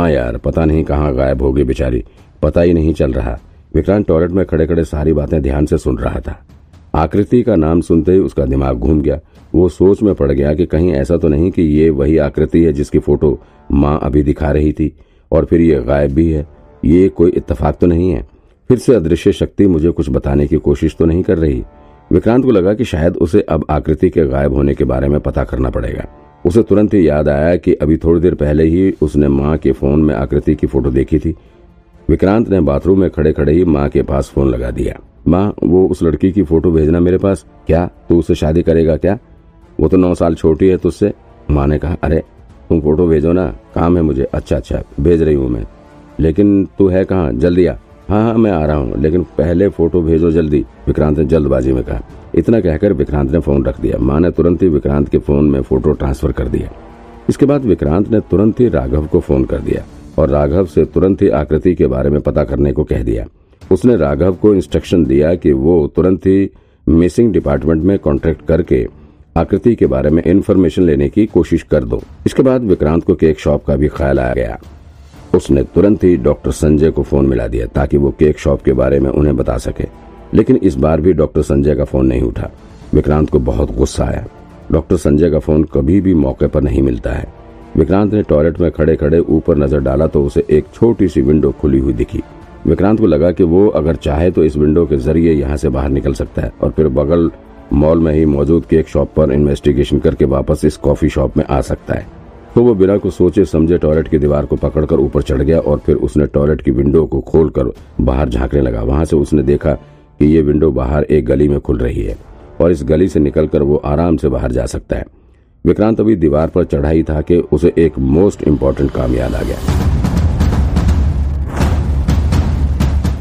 हाँ यार, पता नहीं कहाँ गायब होगी बेचारी। पता ही नहीं चल रहा। विक्रांत टॉयलेट में खड़े खड़े सारी बातें ध्यान से सुन रहा था। आकृति का नाम सुनते ही उसका दिमाग घूम गया। वो सोच में पड़ गया कि कहीं ऐसा तो नहीं कि ये वही आकृति है जिसकी फ़ोटो माँ अभी दिखा रही थी। और फिर ये गायब भी है। ये कोई इत्तेफाक तो नहीं है। फिर से अदृश्य शक्ति मुझे कुछ बताने की कोशिश तो नहीं कर रही। विक्रांत को लगा कि शायद उसे अब आकृति के गायब होने के बारे में पता करना पड़ेगा। उसे तुरंत ही याद आया कि अभी थोड़ी देर पहले ही उसने माँ के फ़ोन में आकृति की फ़ोटो देखी थी। विक्रांत ने बाथरूम में खड़े खड़े ही माँ के पास फ़ोन लगा दिया। माँ, वो उस लड़की की फ़ोटो भेजना मेरे पास? क्या तू उससे शादी करेगा क्या? वो तो नौ साल छोटी है तुझसे। माँ ने कहा, अरे, तुम फ़ोटो भेजो ना। काम है मुझे। अच्छा अच्छा भेज रही हूँ मैं। लेकिन तू है कहाँ? जल्दी आ। हाँ हाँ मैं आ रहा हूँ, लेकिन पहले फ़ोटो भेजो जल्दी। विक्रांत ने जल्दबाजी में कहा। इतना कहकर विक्रांत ने फ़ोन रख दिया। माँ ने तुरंत ही विक्रांत के फ़ोन में फ़ोटो ट्रांसफ़र कर दिया। इसके बाद विक्रांत ने तुरंत ही राघव को फ़ोन कर दिया और राघव से तुरंत ही आकृति के बारे में पता करने को कह दिया। उसने राघव को इंस्ट्रक्शन दिया कि वो तुरंत ही मिसिंग डिपार्टमेंट में कॉन्ट्रैक्ट करके आकृति के बारे में इन्फॉर्मेशन लेने की कोशिश कर दो। इसके बाद विक्रांत को केक शॉप का भी ख्याल आ गया। उसने तुरंत ही डॉक्टर संजय को फ़ोन मिला दिया ताकि वो केक शॉप के बारे में उन्हें बता सके। लेकिन इस बार भी डॉक्टर संजय का फ़ोन नहीं उठा। विक्रांत को बहुत गुस्सा आया। डॉक्टर संजय का फ़ोन कभी भी मौके पर नहीं मिलता है। विक्रांत ने टॉयलेट में खड़े खड़े ऊपर नज़र डाला तो उसे एक छोटी सी विंडो खुली हुई दिखी। विक्रांत को लगा कि वो अगर चाहे तो इस विंडो के ज़रिए यहाँ से बाहर निकल सकता है और फिर बगल मॉल में ही मौजूद केक शॉप पर इन्वेस्टिगेशन करके वापस इस कॉफ़ी शॉप में आ सकता है। तो वो बिना को सोचे समझे टॉयलेट की दीवार को पकड़कर ऊपर चढ़ गया और फिर उसने टॉयलेट की विंडो को खोलकर बाहर झांकने लगा। वहाँ से उसने देखा कि ये विंडो बाहर एक गली में खुल रही है और इस गली से निकलकर वो आराम से बाहर जा सकता है। विक्रांत अभी दीवार पर चढ़ा ही था कि उसे एक मोस्ट इम्पोर्टेंट काम याद आ गया।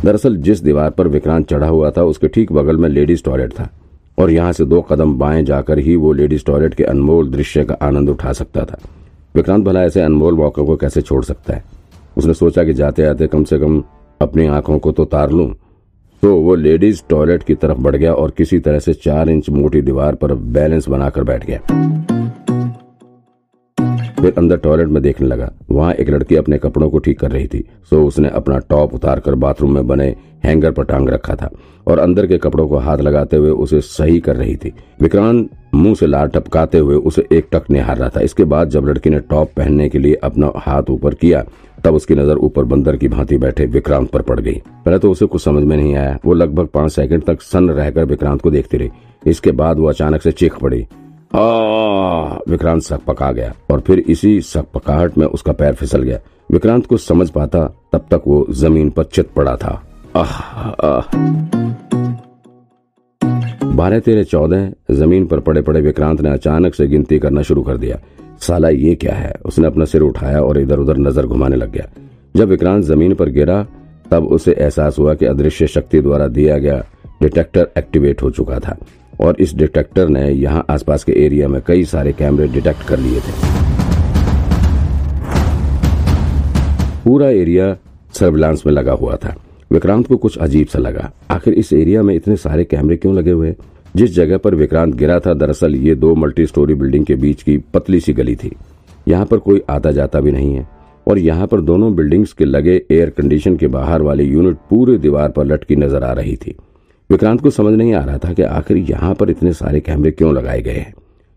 दरअसल जिस दीवार पर विक्रांत चढ़ा हुआ था, उसके ठीक बगल में लेडीज़ टॉयलेट था और यहाँ से दो कदम बाएँ जाकर ही वो लेडीज़ टॉयलेट के अनमोल दृश्य का आनंद उठा सकता था। विक्रांत भला ऐसे अनमोल मौके को कैसे छोड़ सकता है? उसने सोचा कि जाते आते कम से कम अपनी आँखों को तो तार लूँ। तो वो लेडीज़ टॉयलेट की तरफ़ बढ़ गया और किसी तरह से चार इंच मोटी दीवार पर बैलेंस बनाकर बैठ गया। फिर अंदर टॉयलेट में देखने लगा। वहाँ एक लड़की अपने कपड़ों को ठीक कर रही थी। सो उसने अपना टॉप उतार कर बाथरूम में बने हैंगर पर टांग रखा था और अंदर के कपड़ों को हाथ लगाते हुए उसे सही कर रही थी। विक्रांत मुँह से लार टपकाते हुए उसे एक टक निहार रहा था। इसके बाद जब लड़की ने टॉप पहनने के लिए अपना हाथ ऊपर किया, तब उसकी नज़र ऊपर बंदर की भांति बैठे विक्रांत पर पड़ गई। पहले तो उसे कुछ समझ में नहीं आया। वो लगभग पाँच सेकंड तक सन्न रहकर विक्रांत को देखती रही। इसके बाद वो अचानक से चीख पड़ी विक्रांत सक पका गया और फिर इसी सक पकाहट में उसका पैर फिसल गया। विक्रांत को समझ पाता तब तक वो ज़मीन पर चित पड़ा था। बारह तेरह चौदह, ज़मीन पर पड़े पड़े विक्रांत ने अचानक से गिनती करना शुरू कर दिया। साला ये क्या है? उसने अपना सिर उठाया और इधर उधर नज़र घुमाने लग गया। जब विक्रांत ज़मीन पर गिरा, तब उसे एहसास हुआ कि अदृश्य शक्ति द्वारा दिया गया डिटेक्टर एक्टिवेट हो चुका था। और इस डिटेक्टर ने यहाँ आसपास के एरिया में कई सारे कैमरे डिटेक्ट कर लिए थे। पूरा एरिया सर्विलांस में लगा हुआ था। विक्रांत को कुछ अजीब सा लगा। आखिर इस एरिया में इतने सारे कैमरे क्यों लगे हुए? जिस जगह पर विक्रांत गिरा था, दरअसल ये दो मल्टी स्टोरी बिल्डिंग के बीच की पतली सी गली थी। यहाँ पर कोई आता जाता भी नहीं है। और यहाँ पर दोनों बिल्डिंग्स के लगे एयर कंडीशन के बाहर वाली यूनिट पूरे दीवार पर लटकी नज़र आ रही थी। विक्रांत को समझ नहीं आ रहा था कि आखिर यहाँ पर इतने सारे कैमरे क्यों लगाए गए हैं।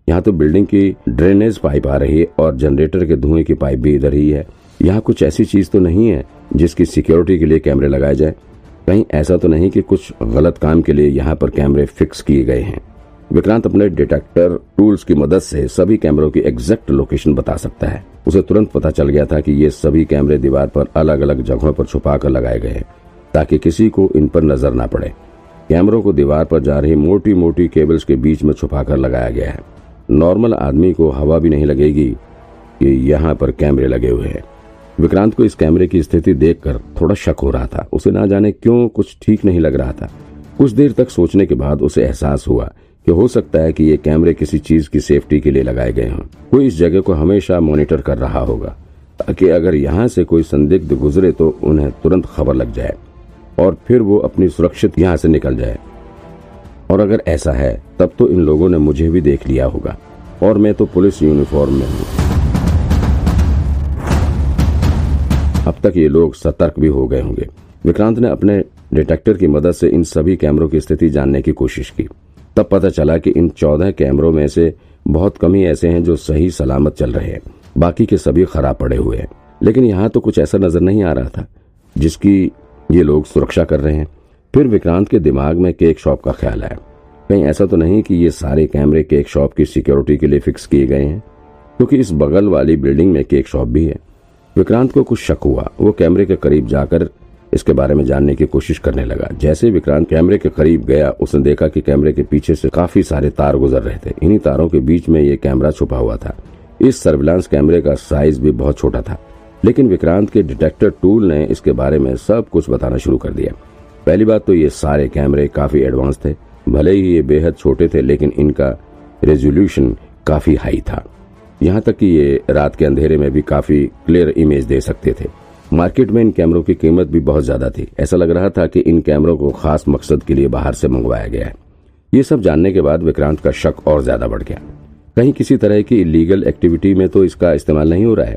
यहाँ तो बिल्डिंग की ड्रेनेज पाइप आ रही है और जनरेटर के धुएँ की पाइप भी इधर ही है। यहाँ कुछ ऐसी चीज़ तो नहीं है जिसकी सिक्योरिटी के लिए कैमरे लगाए जाए। कहीं ऐसा तो नहीं कि कुछ गलत काम के लिए यहाँ पर कैमरे फिक्स किए गए हैं। विक्रांत अपने डिटेक्टर टूल्स की मदद से सभी कैमरों की एग्जैक्ट लोकेशन बता सकता है। उसे तुरंत पता चल गया था कि ये सभी कैमरे दीवार पर अलग अलग जगहों पर छुपा कर लगाए गए हैं, ताकि किसी को इन पर नज़र न पड़े। कैमरों को दीवार पर जा रही मोटी मोटी केबल्स के बीच में छुपाकर लगाया गया है। नॉर्मल आदमी को हवा भी नहीं लगेगी कि यहाँ पर कैमरे लगे हुए हैं। विक्रांत को इस कैमरे की स्थिति देखकर थोड़ा शक हो रहा था। उसे ना जाने क्यों कुछ ठीक नहीं लग रहा था। कुछ देर तक सोचने के बाद उसे एहसास हुआ कि हो सकता है कि ये कैमरे किसी चीज़ की सेफ्टी के लिए लगाए गए हों। कोई इस जगह को हमेशा मॉनिटर कर रहा होगा, ताकि अगर यहाँ से कोई संदिग्ध गुजरे तो उन्हें तुरंत खबर लग जाए। और फिर वो अपनी सुरक्षित यहाँ से निकल जाए। और अगर ऐसा है, तब तो इन लोगों ने मुझे भी देख लिया होगा, और मैं तो पुलिस यूनिफॉर्म में हूँ। तक ये लोग सतर्क भी हो गए होंगे। विक्रांत ने अपने डिटेक्टर की मदद से इन सभी कैमरों की स्थिति जानने की कोशिश की। तब पता चला कि इन चौदह कैमरों में से बहुत कम ही ऐसे हैं जो सही सलामत चल रहे हैं। बाकी के सभी खराब पड़े हुए हैं। लेकिन यहाँ तो कुछ ऐसा नज़र नहीं आ रहा था, जिसकी ये लोग सुरक्षा कर रहे हैं। फिर विक्रांत के दिमाग में केक शॉप का ख्याल आया। कहीं ऐसा तो नहीं कि ये सारे कैमरे केक शॉप की सिक्योरिटी के लिए फिक्स किए गए हैं, क्योंकि इस बगल वाली बिल्डिंग में केक शॉप भी है। विक्रांत को कुछ शक हुआ। वो कैमरे के करीब जाकर इसके बारे में जानने की कोशिश करने लगा। जैसे विक्रांत कैमरे के करीब गया, उसने देखा कि कैमरे के पीछे से काफ़ी सारे तार गुजर रहे थे। इन्हीं तारों के बीच में ये कैमरा छुपा हुआ था। इस सर्विलांस कैमरे का साइज़ भी बहुत छोटा था। लेकिन विक्रांत के डिटेक्टर टूल ने इसके बारे में सब कुछ बताना शुरू कर दिया। पहली बात तो ये सारे कैमरे काफ़ी एडवांस थे। भले ही ये बेहद छोटे थे, लेकिन इनका रेजोल्यूशन काफ़ी हाई था। यहाँ तक कि ये रात के अंधेरे में भी काफ़ी क्लियर इमेज दे सकते थे। मार्केट में इन कैमरों की कीमत भी बहुत ज़्यादा थी। ऐसा लग रहा था कि इन कैमरों को खास मकसद के लिए बाहर से मंगवाया गया है। ये सब जानने के बाद विक्रांत का शक और ज़्यादा बढ़ गया। कहीं किसी तरह की इलीगल एक्टिविटी में तो इसका इस्तेमाल नहीं हो रहा है।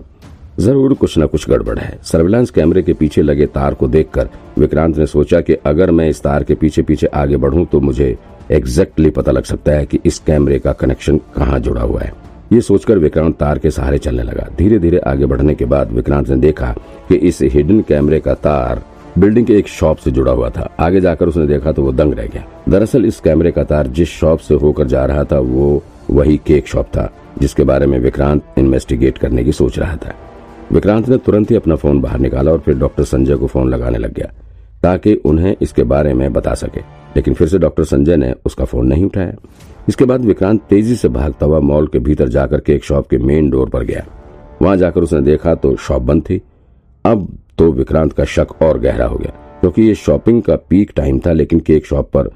ज़रूर कुछ न कुछ गड़बड़ है। सर्विलांस कैमरे के पीछे लगे तार को देखकर विक्रांत ने सोचा कि अगर मैं इस तार के पीछे पीछे आगे बढ़ूं तो मुझे एग्जैक्टली पता लग सकता है कि इस कैमरे का कनेक्शन कहाँ जुड़ा हुआ है। ये सोचकर विक्रांत तार के सहारे चलने लगा। धीरे धीरे आगे बढ़ने के बाद विक्रांत ने देखा कि इस हिडन कैमरे का तार बिल्डिंग के एक शॉप से जुड़ा हुआ था। आगे जाकर उसने देखा तो वो दंग रह गया। दरअसल इस कैमरे का तार जिस शॉप से होकर जा रहा था, वो वही केक शॉप था, जिसके बारे में विक्रांत इन्वेस्टिगेट करने की सोच रहा था। विक्रांत ने तुरंत ही अपना फ़ोन बाहर निकाला और फिर डॉक्टर संजय को फ़ोन लगाने लग गया, ताकि उन्हें इसके बारे में बता सके। लेकिन फिर से डॉक्टर संजय ने उसका फ़ोन नहीं उठाया। इसके बाद विक्रांत तेज़ी से भागता हुआ मॉल के भीतर जाकर केक शॉप के मेन डोर पर गया। वहाँ जाकर उसने देखा तो शॉप बंद थी। अब तो विक्रांत का शक और गहरा हो गया, क्योंकि ये शॉपिंग का पीक टाइम था, लेकिन केक शॉप पर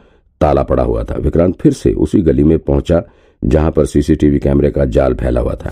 ताला पड़ा हुआ था। विक्रांत फिर से उसी गली में पहुँचा, जहाँ पर सीसीटीवी कैमरे का जाल फैला हुआ था।